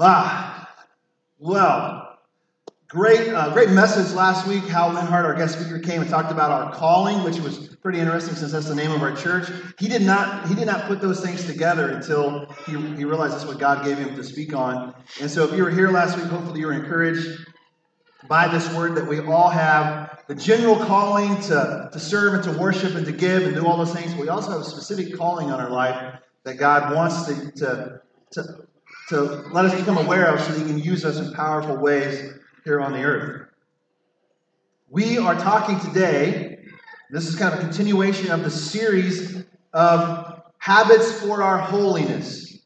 Ah, well, great, uh, great message last week. Hal Linhart, our guest speaker, came and talked about our calling, which was pretty interesting since that's the name of our church. He did not, he did not put those things together until he, he realized that's what God gave him to speak on. And so, if you were here last week, hopefully you were encouraged by this word that we all have the general calling to, to serve and to worship and to give and do all those things. We also have a specific calling on our life that God wants to, to, to to let us become aware of so that He can use us in powerful ways here on the earth. We are talking today, this is kind of a continuation of the series of habits for our holiness,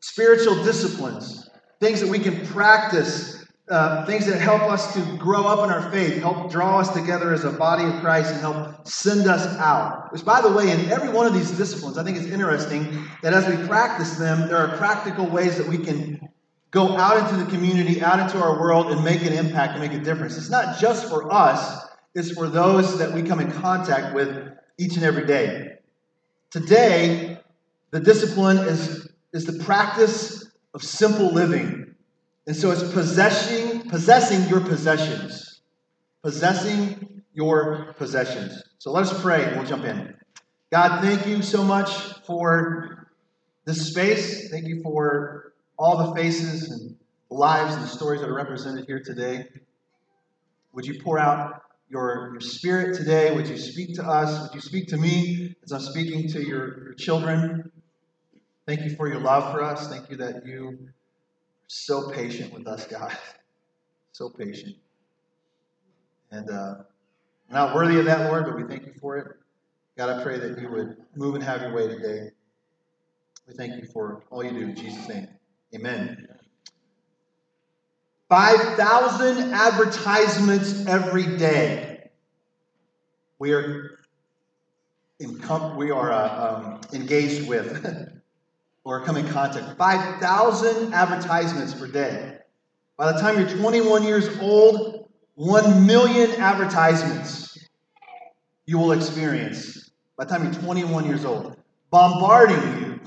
spiritual disciplines, things that we can practice uh, things that help us to grow up in our faith, help draw us together as a body of Christ, and help send us out. Which, by the way, in every one of these disciplines, I think it's interesting that as we practice them, there are practical ways that we can go out into the community, out into our world, and make an impact and make a difference. It's not just for us, it's for those that we come in contact with each and every day. Today, the discipline is, is the practice of simple living. And so it's possessing, possessing your possessions. Possessing your possessions. So let us pray and we'll jump in. God, thank you so much for this space. Thank you for all the faces and lives and stories that are represented here today. Would you pour out your, your spirit today? Would you speak to us? Would you speak to me as I'm speaking to your, your children? Thank you for your love for us. Thank you that you so patient with us, God. So patient. And uh, not worthy of that, Lord, but we thank you for it. God, I pray that you would move and have your way today. We thank you for all you do in Jesus' name. Amen. 5,000 advertisements every day. We are, in, we are uh, um, engaged with. or come in contact. 5,000 advertisements per day. By the time you're 21 years old, 1 million advertisements you will experience by the time you're 21 years old, bombarding you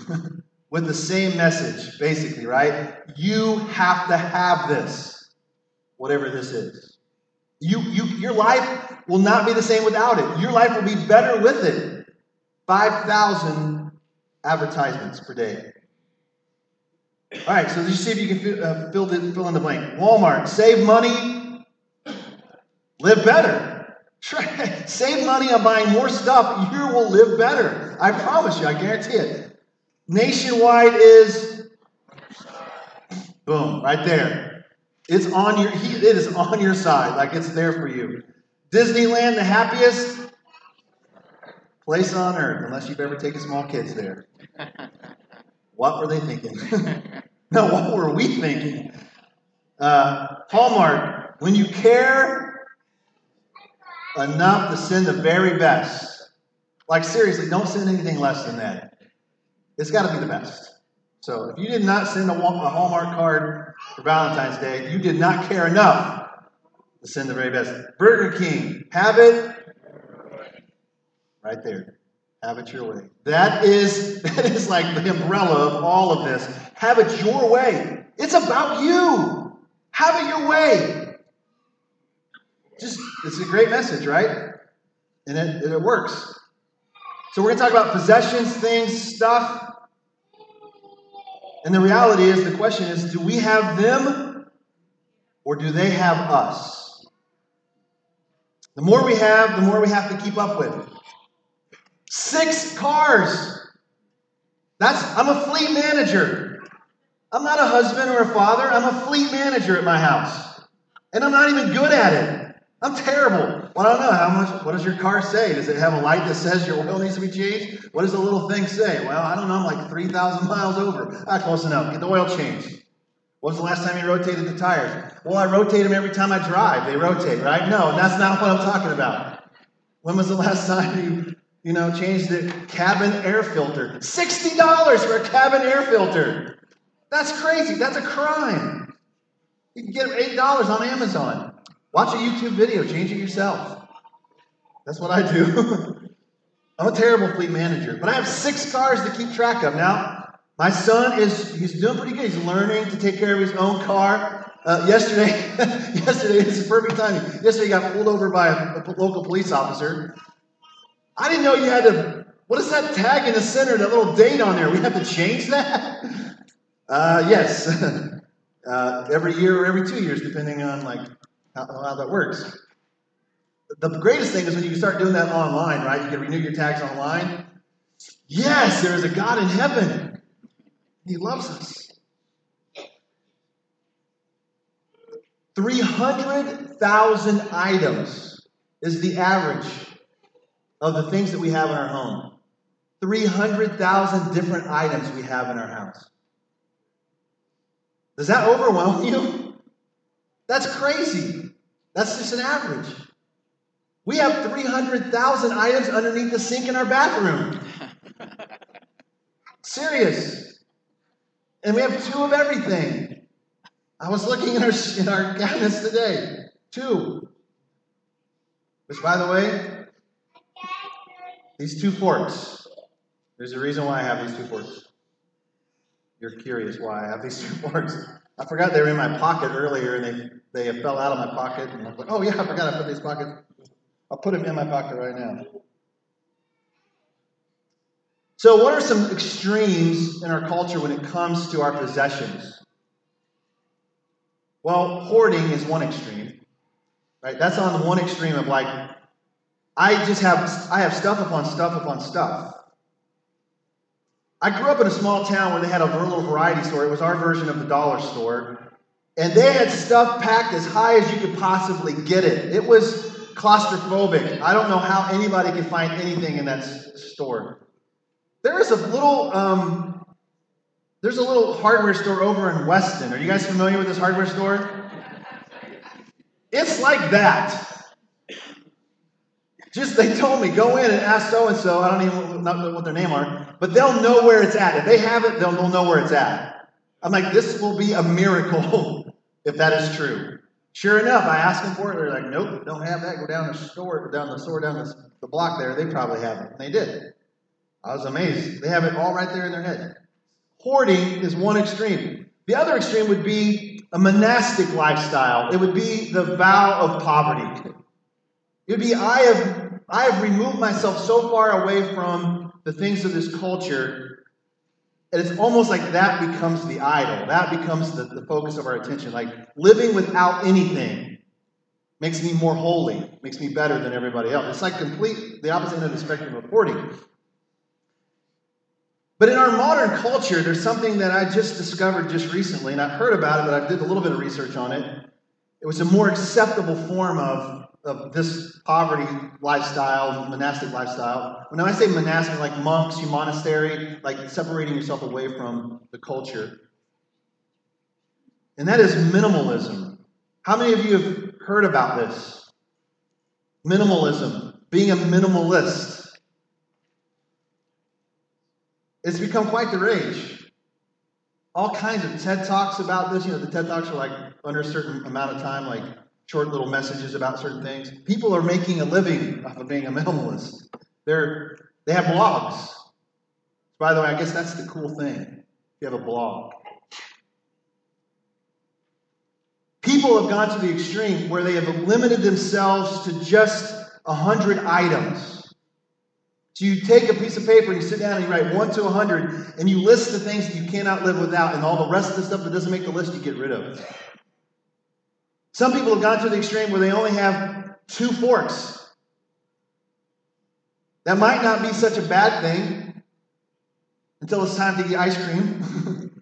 with the same message, basically, right? You have to have this, whatever this is. You, you, your life will not be the same without it. Your life will be better with it. 5,000 advertisements per day. All right, so let's see if you can fill, uh, fill, the, fill in the blank. Walmart, save money, live better. save money on buying more stuff, you will live better. I promise you, I guarantee it. Nationwide is boom, right there. It's on your it is on your side, like it's there for you. Disneyland, the happiest place on earth, unless you've ever taken small kids there. What were they thinking? no, what were we thinking? Uh, Hallmark, when you care enough to send the very best, like seriously, don't send anything less than that. It's got to be the best. So if you did not send a, a Hallmark card for Valentine's Day, you did not care enough to send the very best. Burger King, have it right there. Have it your way. That is that is like the umbrella of all of this. Have it your way. It's about you. Have it your way. Just it's a great message, right? And it, it works. So we're going to talk about possessions, things, stuff. And the reality is, the question is, do we have them or do they have us? The more we have, the more we have to keep up with. Six cars. That's I'm a fleet manager. I'm not a husband or a father. I'm a fleet manager at my house. And I'm not even good at it. I'm terrible. Well, I don't know how much. What does your car say? Does it have a light that says your oil needs to be changed? What does the little thing say? Well, I don't know. I'm like 3,000 miles over. Ah, close enough. Get the oil changed. When was the last time you rotated the tires? Well, I rotate them every time I drive. They rotate, right? No, that's not what I'm talking about. When was the last time you you know, change the cabin air filter. $60 for a cabin air filter. That's crazy. That's a crime. You can get $8 on Amazon. Watch a YouTube video, change it yourself. That's what I do. I'm a terrible fleet manager, but I have six cars to keep track of. Now, My son is he's doing pretty good. He's learning to take care of his own car. Uh, yesterday, yesterday is the perfect timing. Yesterday, he got pulled over by a, a, local police officer. I didn't know you had to. What is that tag in the center? That little date on there? We have to change that. Uh, yes, uh, every year or every two years, depending on like how, how that works. The greatest thing is when you can start doing that online, right? You can renew your tags online. Yes, there is a God in heaven. He loves us. 300,000 items is the average of the things that we have in our home. 300,000 different items we have in our house. Does that overwhelm you? That's crazy. That's just an average. We have 300,000 items underneath the sink in our bathroom. Serious. And we have two of everything. I was looking in our, in our cabinets today. Two. Which, by the way, these two forks. There's a reason why I have these two forks. You're curious why I have these two forks. I forgot they were in my pocket earlier and they, they fell out of my pocket. And I was like, oh, yeah, I forgot I put these pockets. I'll put them in my pocket right now. So, what are some extremes in our culture when it comes to our possessions? Well, hoarding is one extreme, right? That's on one extreme of like, I just have I have stuff upon stuff upon stuff. I grew up in a small town where they had a little variety store. It was our version of the dollar store, and they had stuff packed as high as you could possibly get it. It was claustrophobic. I don't know how anybody could find anything in that store. There is a little, um, there's a little hardware store over in Weston. Are you guys familiar with this hardware store? It's like that. Just they told me go in and ask so and so. I don't even know what their name are, but they'll know where it's at. If they have it, they'll, they'll know where it's at. I'm like, this will be a miracle if that is true. Sure enough, I asked them for it. They're like, nope, don't have that. Go down the store, down the store, down the, the block there. They probably have it. And they did. I was amazed. They have it all right there in their head. Hoarding is one extreme. The other extreme would be a monastic lifestyle. It would be the vow of poverty. It would be I have I have removed myself so far away from the things of this culture, and it's almost like that becomes the idol. That becomes the, the focus of our attention. Like living without anything makes me more holy, makes me better than everybody else. It's like complete the opposite end of the spectrum of hoarding. But in our modern culture, there's something that I just discovered just recently, and I've heard about it, but I did a little bit of research on it. It was a more acceptable form of, of this poverty lifestyle, monastic lifestyle. When I say monastic, like monks, you monastery, like separating yourself away from the culture. And that is minimalism. How many of you have heard about this? Minimalism, being a minimalist. It's become quite the rage. All kinds of TED Talks about this. You know, the TED Talks are like under a certain amount of time, like short little messages about certain things. People are making a living off of being a minimalist. They're they have blogs. By the way, I guess that's the cool thing. You have a blog. People have gone to the extreme where they have limited themselves to just a hundred items. So you take a piece of paper and you sit down and you write 1 to 100 and you list the things that you cannot live without, and all the rest of the stuff that doesn't make the list you get rid of. Some people have gone to the extreme where they only have two forks. That might not be such a bad thing until it's time to eat ice cream.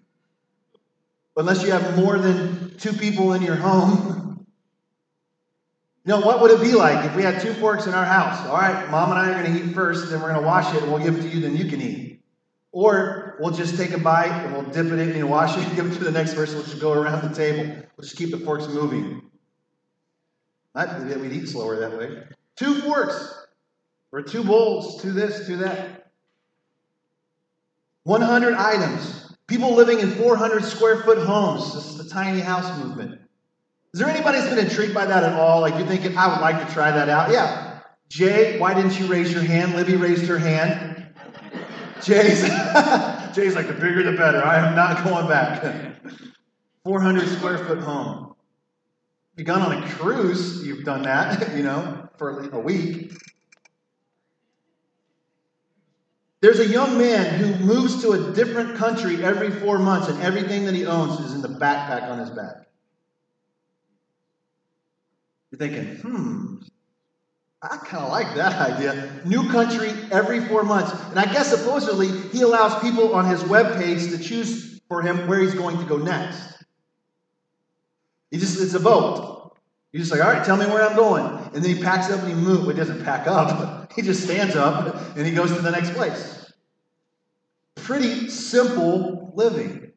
Unless you have more than two people in your home. You know, what would it be like if we had two forks in our house? All right, mom and I are going to eat first, then we're going to wash it, and we'll give it to you, then you can eat. Or we'll just take a bite and we'll dip it in and wash it and give it to the next person. We'll just go around the table. We'll just keep the forks moving. Not that we'd eat slower that way. Two forks, or two bowls, two this, two that. 100 items. People living in 400 square foot homes. This is the tiny house movement. Is there anybody that's been intrigued by that at all? Like you're thinking, I would like to try that out? Yeah. Jay, why didn't you raise your hand? Libby raised her hand. Jay's. Jay's like, the bigger the better. I am not going back. 400 square foot home. You've gone on a cruise, you've done that, you know, for a week. There's a young man who moves to a different country every four months, and everything that he owns is in the backpack on his back. You're thinking, hmm, I kind of like that idea. New country every four months. And I guess supposedly he allows people on his web page to choose for him where he's going to go next. He just, it's a vote. He's just like, all right, tell me where I'm going. And then he packs up and he moves. Well, he doesn't pack up. He just stands up and he goes to the next place. Pretty simple living.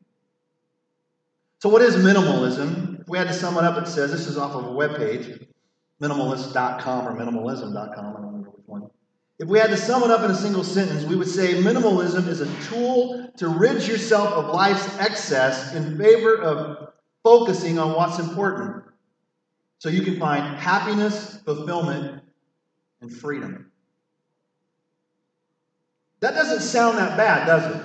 So, what is minimalism? If we had to sum it up, it says this is off of a web page minimalist.com or minimalism.com. I don't remember which one. If we had to sum it up in a single sentence, we would say minimalism is a tool to rid yourself of life's excess in favor of focusing on what's important. So you can find happiness, fulfillment, and freedom. That doesn't sound that bad, does it?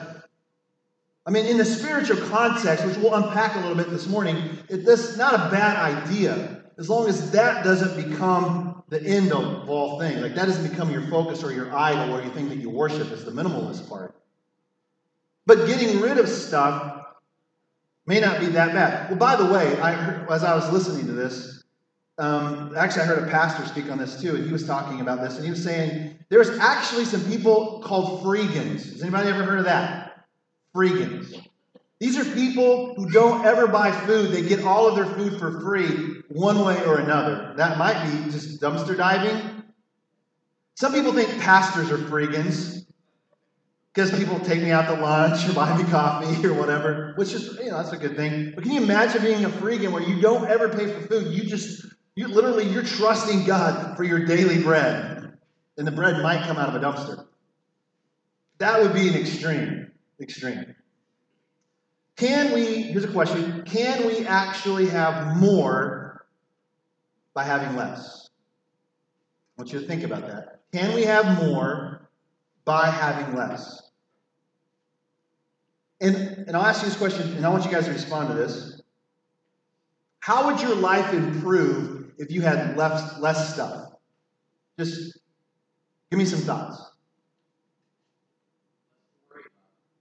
I mean, in the spiritual context, which we'll unpack a little bit this morning, it's not a bad idea as long as that doesn't become the end of all things. Like that doesn't become your focus or your idol or your thing that you worship is the minimalist part. But getting rid of stuff may not be that bad. Well, by the way, I as I was listening to this, um, actually, I heard a pastor speak on this too, and he was talking about this, and he was saying there's actually some people called freegans. Has anybody ever heard of that? Freegans. These are people who don't ever buy food. They get all of their food for free one way or another. That might be just dumpster diving. Some people think pastors are freegans because people take me out to lunch or buy me coffee or whatever, which is, you know, that's a good thing. But can you imagine being a freegan where you don't ever pay for food? You just, you literally, you're trusting God for your daily bread. And the bread might come out of a dumpster. That would be an extreme, extreme. Can we, here's a question, can we actually have more by having less? I want you to think about that. Can we have more by having less? And, and I'll ask you this question, and I want you guys to respond to this. How would your life improve if you had less, less stuff? Just give me some thoughts.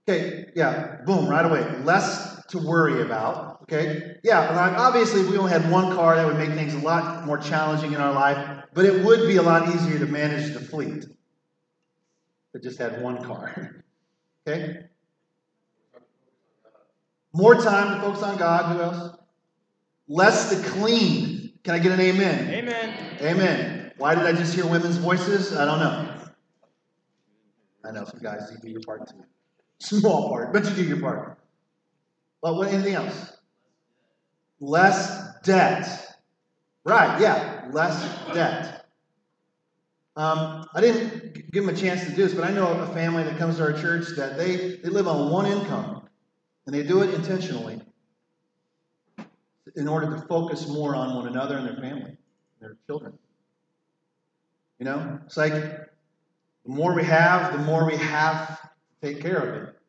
Okay, yeah, boom, right away. Less to worry about. Okay, yeah, like obviously, if we only had one car, that would make things a lot more challenging in our life, but it would be a lot easier to manage the fleet that just had one car. okay? More time to focus on God. Who else? Less to clean. Can I get an amen? Amen. Amen. Why did I just hear women's voices? I don't know. I know some guys, you do your part too. Small part, but you do your part. But what anything else? Less debt. Right, yeah, less debt. Um, I didn't give them a chance to do this, but I know a family that comes to our church that they, they live on one income, and they do it intentionally in order to focus more on one another and their family, their children. You know, it's like the more we have, the more we have to take care of it.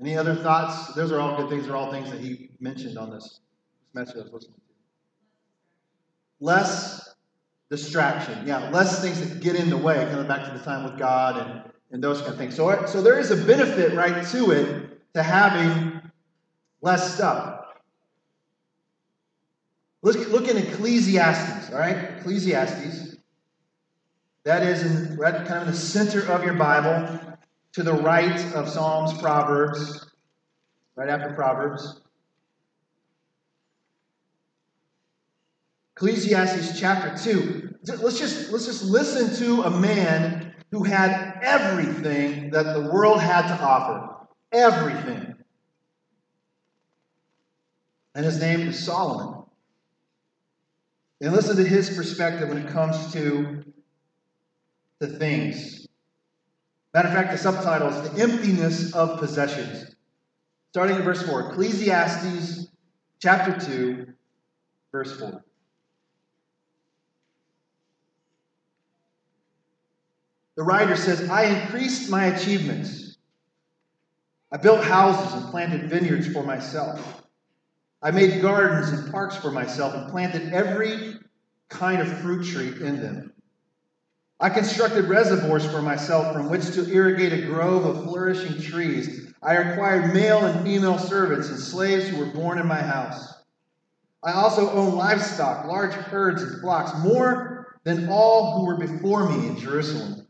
Any other thoughts? Those are all good things. They're all things that he mentioned on this message I was listening to. Less distraction. Yeah, less things that get in the way, coming back to the time with God and, and those kind of things. So, so there is a benefit right to it to having less stuff. Look, look in Ecclesiastes, all right? Ecclesiastes. That is in, right kind of the center of your Bible to the right of Psalms, Proverbs, right after Proverbs. Ecclesiastes chapter 2. Let's just, let's just listen to a man who had everything that the world had to offer. Everything. And his name is Solomon. And listen to his perspective when it comes to the things Matter of fact, the subtitle is The Emptiness of Possessions. Starting in verse 4, Ecclesiastes chapter 2, verse 4. The writer says, I increased my achievements. I built houses and planted vineyards for myself. I made gardens and parks for myself and planted every kind of fruit tree in them. I constructed reservoirs for myself from which to irrigate a grove of flourishing trees. I acquired male and female servants and slaves who were born in my house. I also owned livestock, large herds and flocks, more than all who were before me in Jerusalem.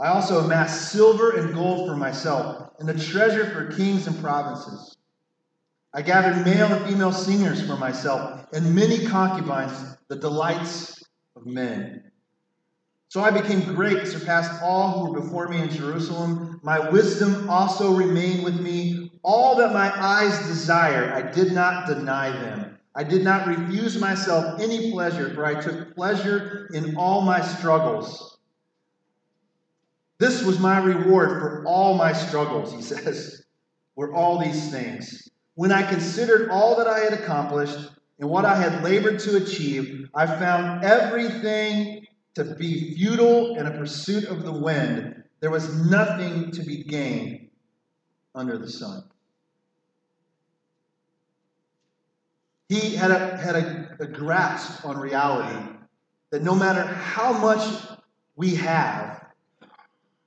I also amassed silver and gold for myself, and the treasure for kings and provinces. I gathered male and female singers for myself, and many concubines, the delights of men. So I became great, surpassed all who were before me in Jerusalem. My wisdom also remained with me. All that my eyes desired, I did not deny them. I did not refuse myself any pleasure, for I took pleasure in all my struggles. This was my reward for all my struggles, he says, were all these things. When I considered all that I had accomplished and what I had labored to achieve, I found everything to be futile in a pursuit of the wind. There was nothing to be gained under the sun. He had a, had a, a grasp on reality that no matter how much we have,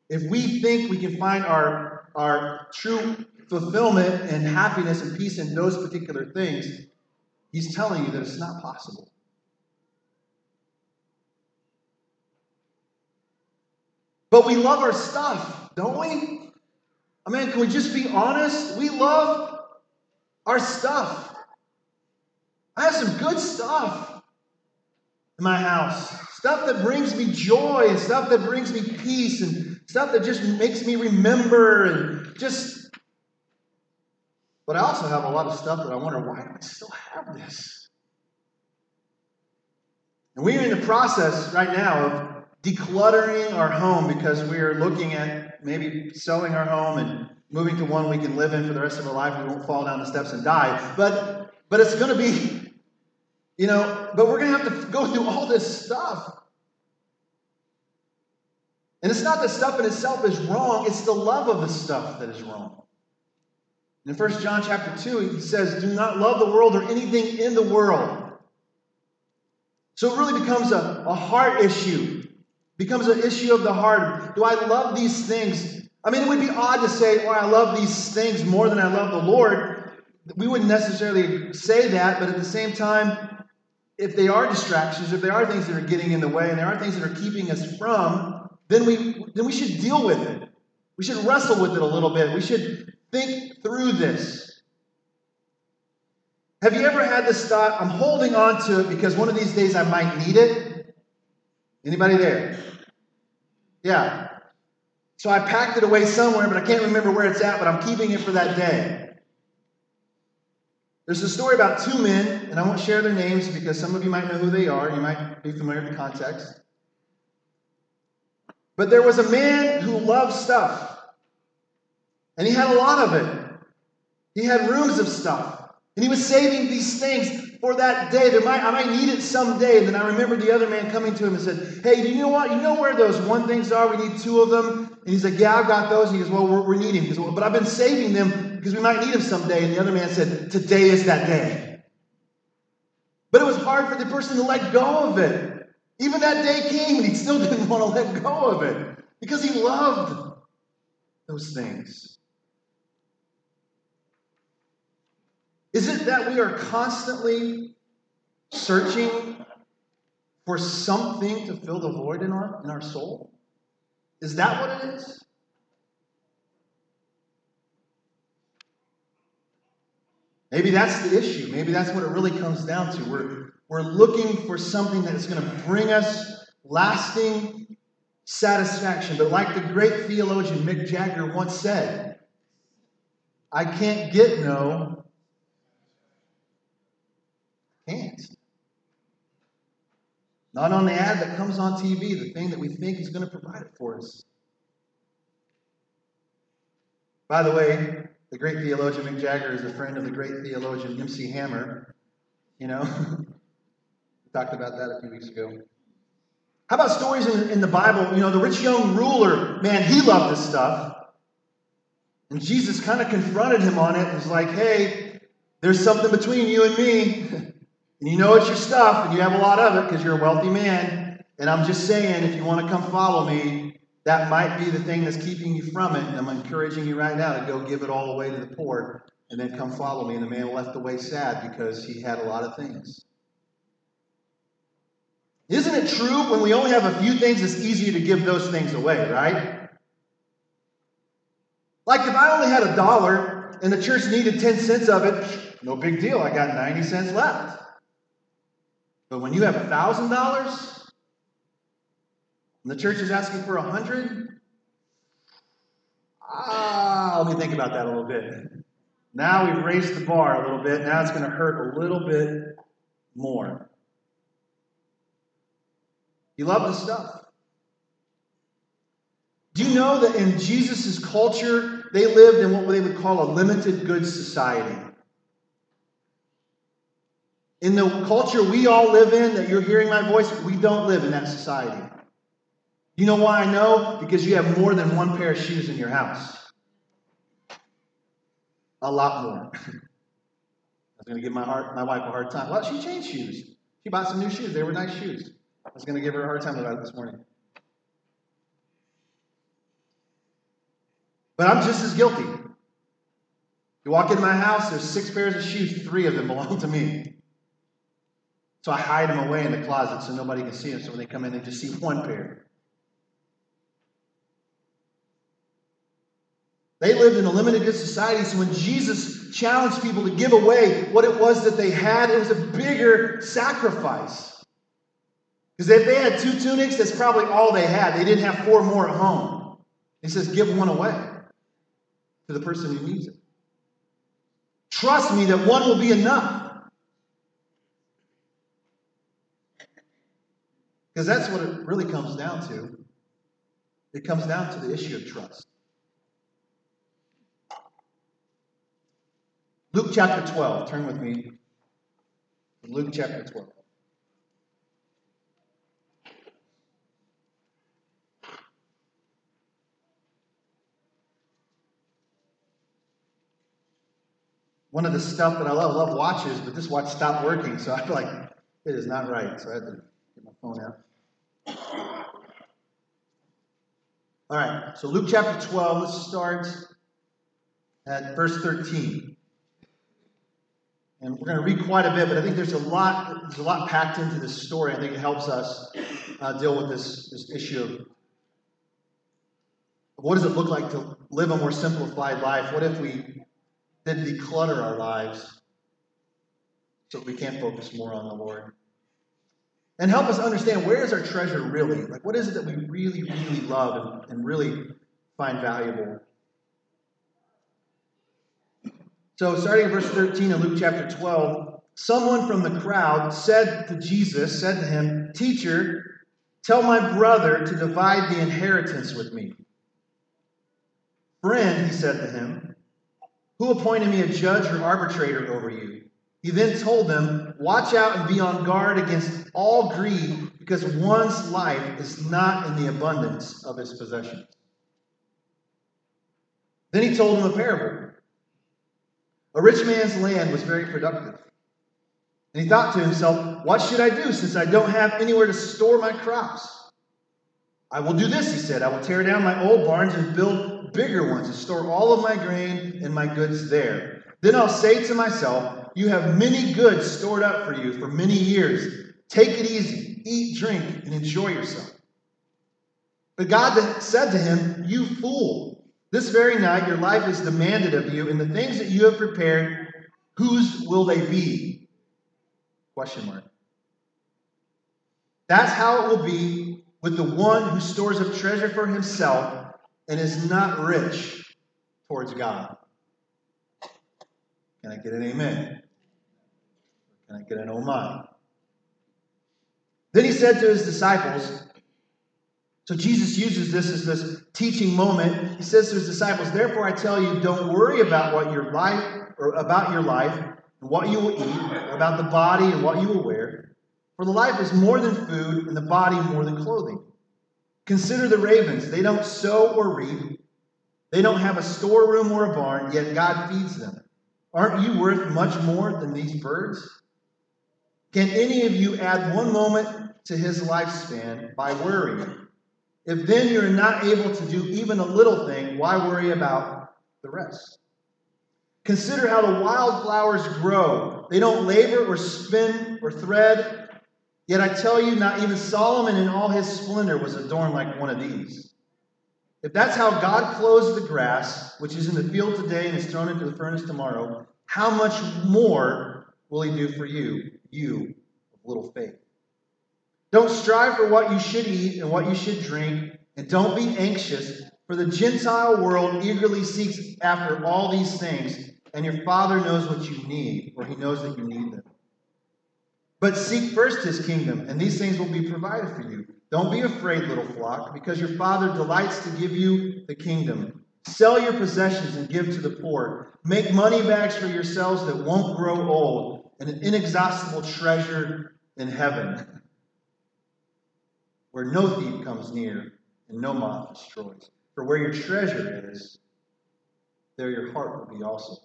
if we think we can find our, our true fulfillment and happiness and peace in those particular things, he's telling you that it's not possible. But we love our stuff, don't we? I mean, can we just be honest? We love our stuff. I have some good stuff in my house. Stuff that brings me joy and stuff that brings me peace and stuff that just makes me remember and just. But I also have a lot of stuff that I wonder why do I still have this? And we're in the process right now of decluttering our home because we are looking at maybe selling our home and moving to one we can live in for the rest of our life. We won't fall down the steps and die. But but it's going to be, you know, but we're going to have to go through all this stuff. And it's not that stuff in itself is wrong, it's the love of the stuff that is wrong. In 1 John chapter 2, he says, Do not love the world or anything in the world. So it really becomes a, a heart issue becomes an issue of the heart. Do I love these things? I mean, it would be odd to say, oh, I love these things more than I love the Lord. We wouldn't necessarily say that, but at the same time, if they are distractions, if there are things that are getting in the way, and there are things that are keeping us from, then we then we should deal with it. We should wrestle with it a little bit. We should think through this. Have you ever had this thought? I'm holding on to it because one of these days I might need it. Anybody there? Yeah. So I packed it away somewhere, but I can't remember where it's at, but I'm keeping it for that day. There's a story about two men, and I won't share their names because some of you might know who they are. You might be familiar with the context. But there was a man who loved stuff, and he had a lot of it. He had rooms of stuff, and he was saving these things for that day. There might, I might need it someday. And then I remember the other man coming to him and said, Hey, do you know what? You know where those one things are? We need two of them. And he's like, Yeah, I've got those. And he goes, Well, we're, we're needing them. Well, but I've been saving them because we might need them someday. And the other man said, Today is that day. But it was hard for the person to let go of it. Even that day came and he still didn't want to let go of it because he loved those things. Is it that we are constantly searching for something to fill the void in our, in our soul? Is that what it is? Maybe that's the issue. Maybe that's what it really comes down to. We're, we're looking for something that is going to bring us lasting satisfaction. But like the great theologian Mick Jagger once said, I can't get no can't. Not on the ad that comes on TV, the thing that we think is going to provide it for us. By the way, the great theologian Mick Jagger is a friend of the great theologian MC Hammer. You know, we talked about that a few weeks ago. How about stories in, in the Bible? You know, the rich young ruler, man, he loved this stuff. And Jesus kind of confronted him on it and was like, hey, there's something between you and me. and you know it's your stuff, and you have a lot of it because you're a wealthy man. And I'm just saying, if you want to come follow me, that might be the thing that's keeping you from it. And I'm encouraging you right now to go give it all away to the poor and then come follow me. And the man left away sad because he had a lot of things. Isn't it true when we only have a few things, it's easier to give those things away, right? Like if I only had a dollar and the church needed 10 cents of it, no big deal. I got 90 cents left. But when you have a $1,000 and the church is asking for a 100 ah, let me think about that a little bit. Now we've raised the bar a little bit. Now it's going to hurt a little bit more. You love the stuff. Do you know that in Jesus' culture, they lived in what they would call a limited goods society? In the culture we all live in, that you're hearing my voice, we don't live in that society. You know why I know? Because you have more than one pair of shoes in your house. A lot more. I was going to give my, heart, my wife a hard time. Well, she changed shoes. She bought some new shoes. They were nice shoes. I was going to give her a hard time about it this morning. But I'm just as guilty. You walk into my house, there's six pairs of shoes, three of them belong to me. So I hide them away in the closet so nobody can see them. So when they come in, they just see one pair. They lived in a limited good society, so when Jesus challenged people to give away what it was that they had, it was a bigger sacrifice. Because if they had two tunics, that's probably all they had. They didn't have four more at home. He says, give one away to the person who needs it. Trust me that one will be enough. Because that's what it really comes down to. It comes down to the issue of trust. Luke chapter 12. Turn with me. Luke chapter 12. one of the stuff that I love, love watches, but this watch stopped working, so I feel like it is not right. So I had to get my phone out. All right, so Luke chapter 12, let's start at verse 13. And we're going to read quite a bit, but I think there's a lot, there's a lot packed into this story. I think it helps us uh, deal with this, this issue of what does it look like to live a more simplified life? What if we then declutter our lives so we can focus more on the Lord. And help us understand where is our treasure really? Like, what is it that we really, really love and, and really find valuable? So, starting in verse 13 of Luke chapter 12, someone from the crowd said to Jesus, said to him, Teacher, tell my brother to divide the inheritance with me. Friend, he said to him, who appointed me a judge or arbitrator over you? He then told them, Watch out and be on guard against all greed, because one's life is not in the abundance of his possessions. Then he told him a parable. A rich man's land was very productive. And he thought to himself, What should I do since I don't have anywhere to store my crops? I will do this, he said. I will tear down my old barns and build bigger ones and store all of my grain and my goods there. Then I'll say to myself, You have many goods stored up for you for many years. Take it easy, eat, drink, and enjoy yourself. But God said to him, You fool, this very night your life is demanded of you, and the things that you have prepared, whose will they be? Question mark. That's how it will be with the one who stores up treasure for himself and is not rich towards God. Can I get an amen? Can I get an oh my? Then he said to his disciples, so Jesus uses this as this teaching moment. He says to his disciples, Therefore I tell you, don't worry about what your life or about your life what you will eat, about the body and what you will wear. For the life is more than food, and the body more than clothing. Consider the ravens. They don't sow or reap, They don't have a storeroom or a barn, yet God feeds them. Aren't you worth much more than these birds? Can any of you add one moment to his lifespan by worrying? If then you're not able to do even a little thing, why worry about the rest? Consider how the wildflowers grow. They don't labor or spin or thread. Yet I tell you, not even Solomon in all his splendor was adorned like one of these. If that's how God clothes the grass, which is in the field today and is thrown into the furnace tomorrow, how much more will he do for you, you of little faith? Don't strive for what you should eat and what you should drink, and don't be anxious, for the Gentile world eagerly seeks after all these things, and your Father knows what you need, or he knows that you need them. But seek first his kingdom, and these things will be provided for you. Don't be afraid, little flock, because your Father delights to give you the kingdom. Sell your possessions and give to the poor. Make money bags for yourselves that won't grow old, and an inexhaustible treasure in heaven, where no thief comes near and no moth destroys. For where your treasure is, there your heart will be also.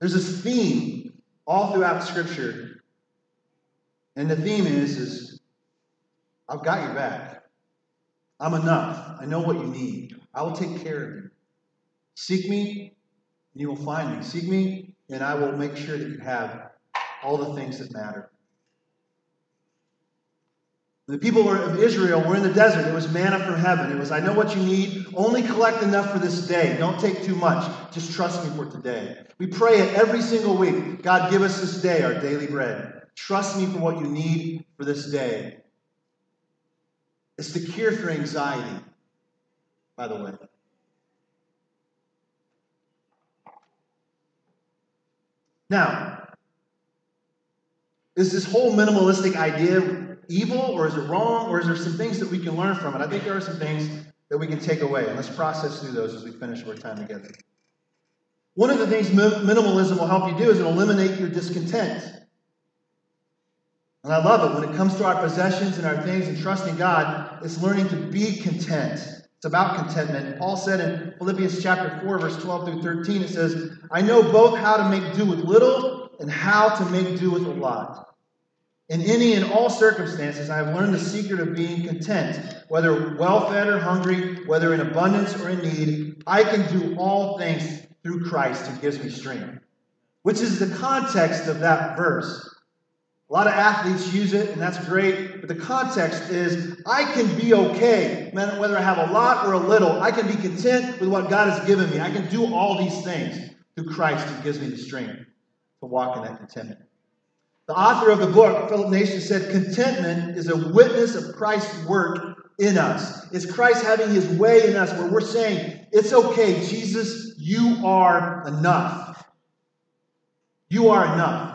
There's this theme all throughout Scripture. And the theme is, is I've got your back. I'm enough. I know what you need. I will take care of you. Seek me, you will find me. Seek me, and I will make sure that you have all the things that matter. The people of Israel were in the desert. It was manna from heaven. It was, I know what you need. Only collect enough for this day. Don't take too much. Just trust me for today. We pray it every single week. God, give us this day our daily bread. Trust me for what you need for this day. It's the cure for anxiety, by the way. Now, is this whole minimalistic idea evil or is it wrong or is there some things that we can learn from it? I think there are some things that we can take away. And let's process through those as we finish our time together. One of the things minimalism will help you do is it'll eliminate your discontent. And I love it when it comes to our possessions and our things and trusting God, it's learning to be content. It's about contentment. Paul said in Philippians chapter 4, verse 12 through 13, it says, I know both how to make do with little and how to make do with a lot. In any and all circumstances, I have learned the secret of being content, whether well fed or hungry, whether in abundance or in need. I can do all things through Christ who gives me strength. Which is the context of that verse. A lot of athletes use it, and that's great, but the context is I can be okay, whether I have a lot or a little. I can be content with what God has given me. I can do all these things through Christ who gives me the strength to walk in that contentment. The author of the book, Philip Nation, said contentment is a witness of Christ's work in us. It's Christ having his way in us where we're saying, it's okay, Jesus, you are enough. You are enough.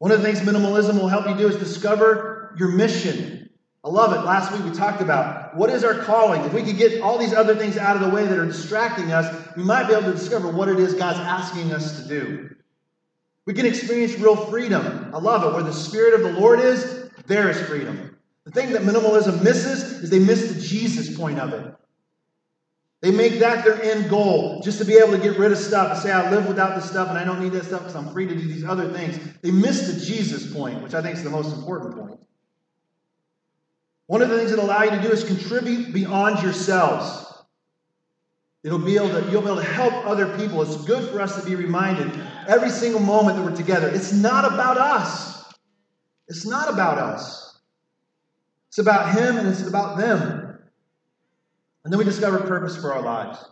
One of the things minimalism will help you do is discover your mission. I love it. Last week we talked about what is our calling. If we could get all these other things out of the way that are distracting us, we might be able to discover what it is God's asking us to do. We can experience real freedom. I love it. Where the Spirit of the Lord is, there is freedom. The thing that minimalism misses is they miss the Jesus point of it. They make that their end goal, just to be able to get rid of stuff and say, I live without this stuff and I don't need that stuff because I'm free to do these other things. They miss the Jesus point, which I think is the most important point. One of the things that allow you to do is contribute beyond yourselves. It'll be able to, you'll be able to help other people. It's good for us to be reminded every single moment that we're together. It's not about us. It's not about us. It's about Him and it's about them. And then we discover purpose for our lives.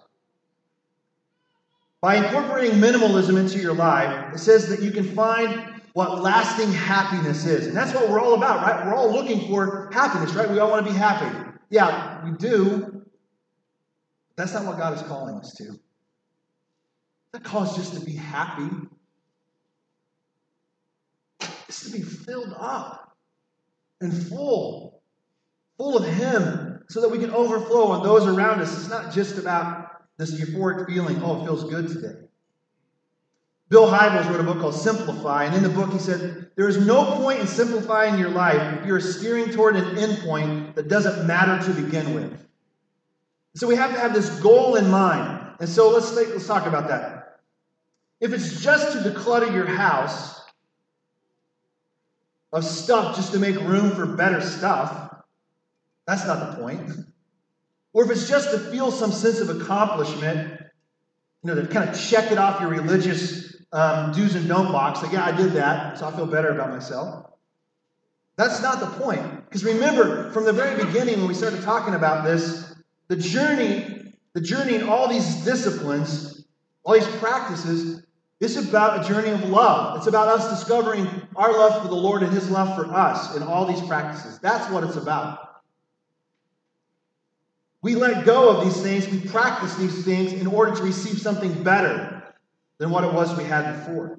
By incorporating minimalism into your life, it says that you can find what lasting happiness is. And that's what we're all about, right? We're all looking for happiness, right? We all want to be happy. Yeah, we do. That's not what God is calling us to. That calls just to be happy. It's to be filled up and full, full of Him, so that we can overflow on those around us. It's not just about this euphoric feeling, oh, it feels good today. Bill Hybels wrote a book called Simplify, and in the book he said, There is no point in simplifying your life if you're steering toward an endpoint that doesn't matter to begin with. So we have to have this goal in mind. And so let's, let's talk about that. If it's just to declutter your house of stuff just to make room for better stuff, that's not the point. Or if it's just to feel some sense of accomplishment, you know, to kind of check it off your religious um, do's and don't box, like, yeah, I did that, so I feel better about myself. That's not the point. Because remember, from the very beginning, when we started talking about this, the journey, the journey in all these disciplines, all these practices, is about a journey of love. It's about us discovering our love for the Lord and His love for us in all these practices. That's what it's about. We let go of these things, we practice these things in order to receive something better than what it was we had before.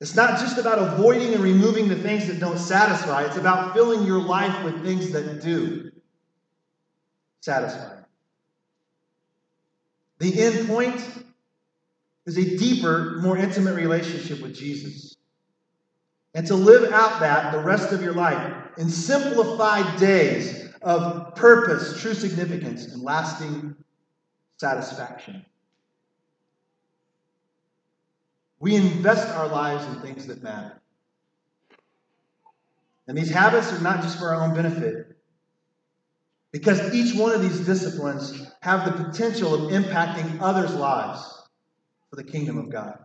It's not just about avoiding and removing the things that don't satisfy, it's about filling your life with things that do satisfy. The end point is a deeper, more intimate relationship with Jesus. And to live out that the rest of your life in simplified days of purpose, true significance, and lasting satisfaction. We invest our lives in things that matter. And these habits are not just for our own benefit, because each one of these disciplines have the potential of impacting others' lives for the kingdom of God.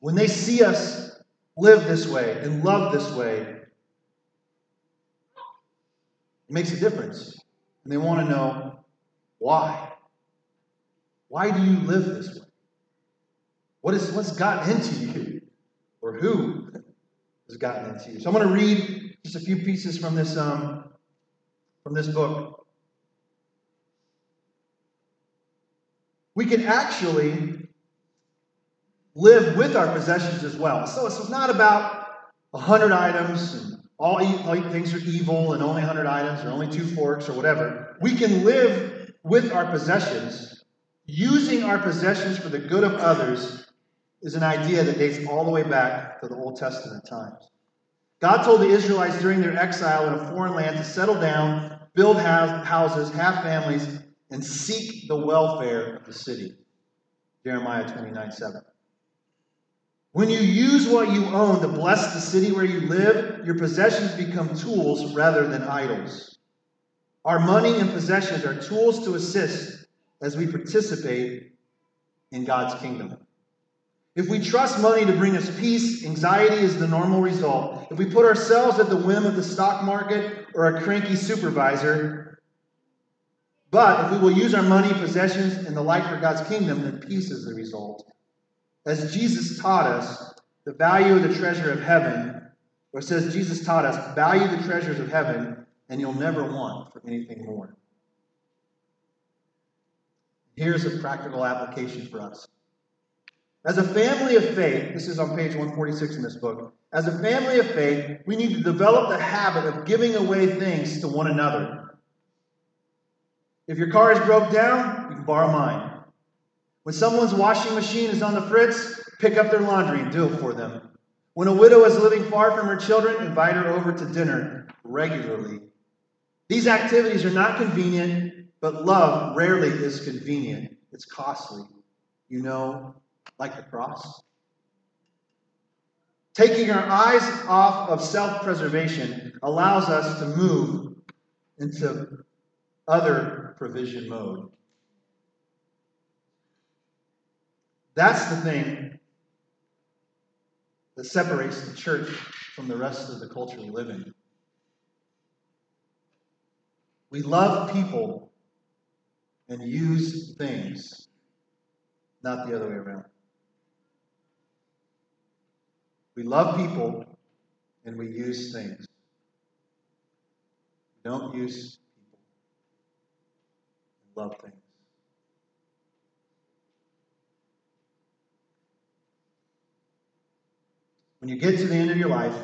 When they see us live this way and love this way, it makes a difference. And they want to know why. Why do you live this way? What is what's gotten into you? Or who has gotten into you? So I'm going to read just a few pieces from this um, from this book. We can actually live with our possessions as well. So it's not about a hundred items and all, things are evil and only 100 items or only two forks or whatever. We can live with our possessions, using our possessions for the good of others is an idea that dates all the way back to the Old Testament times. God told the Israelites during their exile in a foreign land to settle down, build houses, have families, and seek the welfare of the city. Jeremiah 29 7. When you use what you own to bless the city where you live, your possessions become tools rather than idols. Our money and possessions are tools to assist as we participate in God's kingdom. If we trust money to bring us peace, anxiety is the normal result. If we put ourselves at the whim of the stock market or a cranky supervisor, but if we will use our money, possessions, and the like for God's kingdom, then peace is the result. As Jesus taught us, the value of the treasure of heaven, or says Jesus taught us, value the treasures of heaven, and you'll never want for anything more. Here's a practical application for us. As a family of faith, this is on page 146 in this book. As a family of faith, we need to develop the habit of giving away things to one another. If your car is broke down, you can borrow mine. When someone's washing machine is on the fritz, pick up their laundry and do it for them. When a widow is living far from her children, invite her over to dinner regularly. These activities are not convenient, but love rarely is convenient. It's costly. You know, like the cross. Taking our eyes off of self preservation allows us to move into other provision mode. That's the thing that separates the church from the rest of the culture we live in. We love people and use things, not the other way around. We love people and we use things. We don't use people love things. When you get to the end of your life,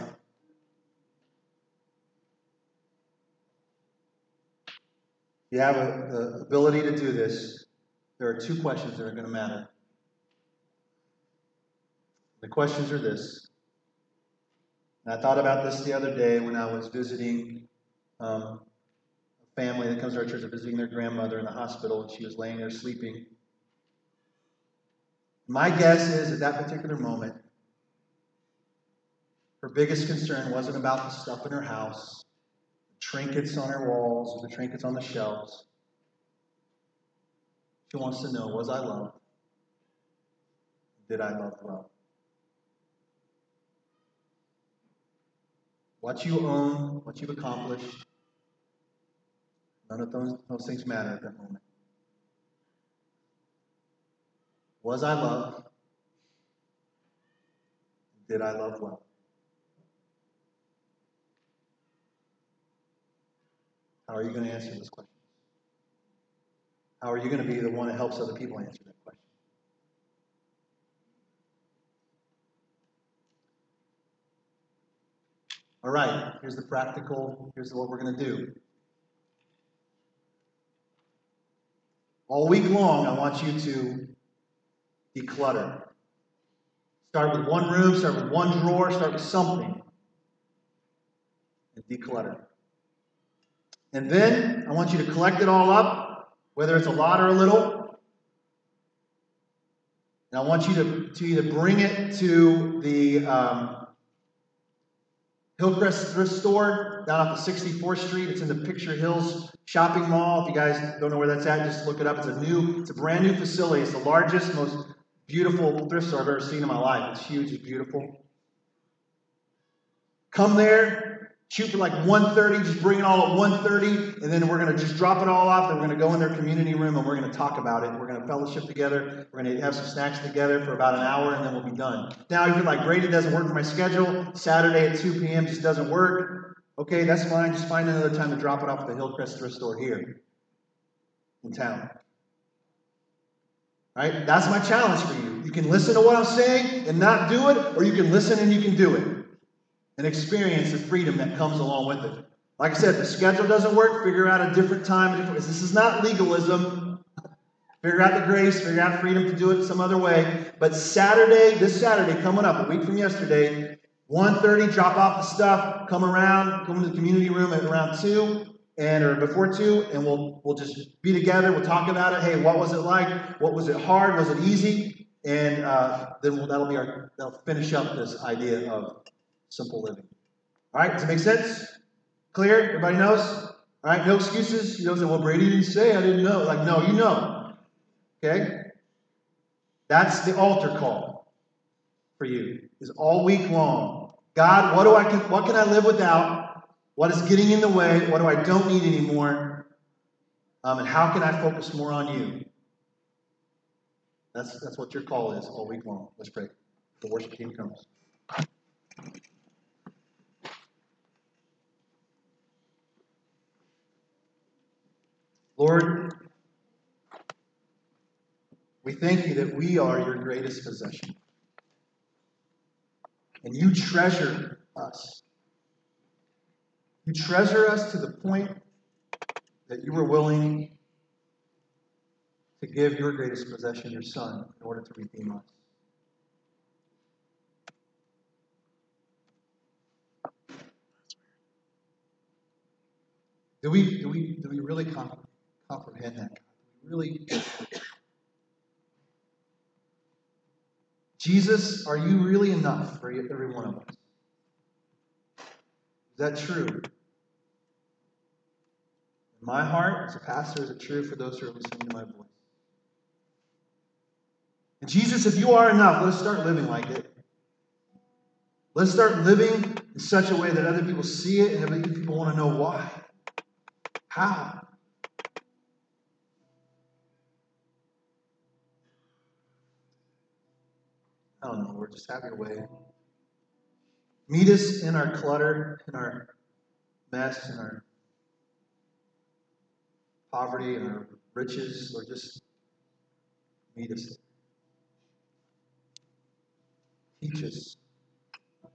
you have a, the ability to do this. there are two questions that are going to matter. The questions are this. And I thought about this the other day when I was visiting um, a family that comes to our church, visiting their grandmother in the hospital, and she was laying there sleeping. My guess is at that particular moment, her biggest concern wasn't about the stuff in her house, the trinkets on her walls, or the trinkets on the shelves. She wants to know was I loved? Did I love well? What you own, what you've accomplished, none of those, those things matter at that moment. Was I loved? Did I love well? How are you going to answer this question? How are you going to be the one that helps other people answer that question? All right, here's the practical, here's what we're going to do. All week long, I want you to declutter. Start with one room, start with one drawer, start with something, and declutter. And then I want you to collect it all up, whether it's a lot or a little. And I want you to, to either bring it to the um, Hillcrest thrift store down off of 64th Street. It's in the Picture Hills shopping mall. If you guys don't know where that's at, just look it up. It's a new, it's a brand new facility. It's the largest, most beautiful thrift store I've ever seen in my life. It's huge, it's beautiful. Come there, shoot for like 1.30, just bring it all at 1.30, and then we're going to just drop it all off. Then we're going to go in their community room and we're going to talk about it. We're going to fellowship together. We're going to have some snacks together for about an hour, and then we'll be done. Now, if you're like, Brady doesn't work for my schedule, Saturday at 2 p.m. just doesn't work, okay, that's fine. Just find another time to drop it off at the Hillcrest Thrift Store here in town. Right? That's my challenge for you. You can listen to what I'm saying and not do it, or you can listen and you can do it and experience the freedom that comes along with it. Like I said, the schedule doesn't work, figure out a different time. Different, this is not legalism. Figure out the grace, figure out freedom to do it some other way. But Saturday, this Saturday, coming up, a week from yesterday, 1.30, drop off the stuff, come around, come to the community room at around 2, and or before 2, and we'll, we'll just be together. We'll talk about it. Hey, what was it like? What was it hard? Was it easy? And uh, then we'll, that'll be our, that'll finish up this idea of simple living. All right, does it make sense? Clear? Everybody knows? All right, no excuses. You don't say, well, Brady didn't say, I didn't know. Like, no, you know. Okay? That's the altar call for you. Is all week long. God, what do I what can I live without? What is getting in the way? What do I don't need anymore? Um, and how can I focus more on you? That's that's what your call is all week long. Let's pray. The worship team comes. Lord, we thank you that we are your greatest possession. And you treasure us. You treasure us to the point that you were willing to give your greatest possession, your son, in order to redeem us. Do we, do we, do we really comprehend? Comprehend that. Really. Jesus, are you really enough for every one of us? Is that true? In my heart, as a pastor, is it true for those who are listening to my voice? And Jesus, if you are enough, let's start living like it. Let's start living in such a way that other people see it and other people want to know why. How? I don't know, Lord, just have your way. Meet us in our clutter, in our mess, in our poverty, in our riches, Lord, just meet us. Teach us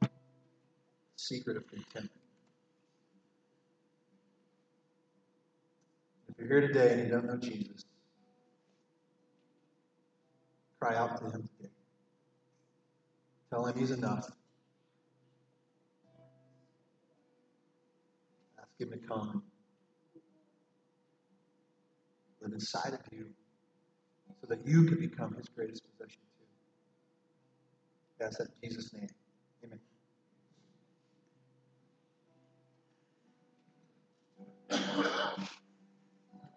the secret of contentment. If you're here today and you don't know Jesus, Cry out to him. Tell him he's enough. Ask him to come. Live inside of you so that you can become his greatest possession too. That's in Jesus' name. Amen.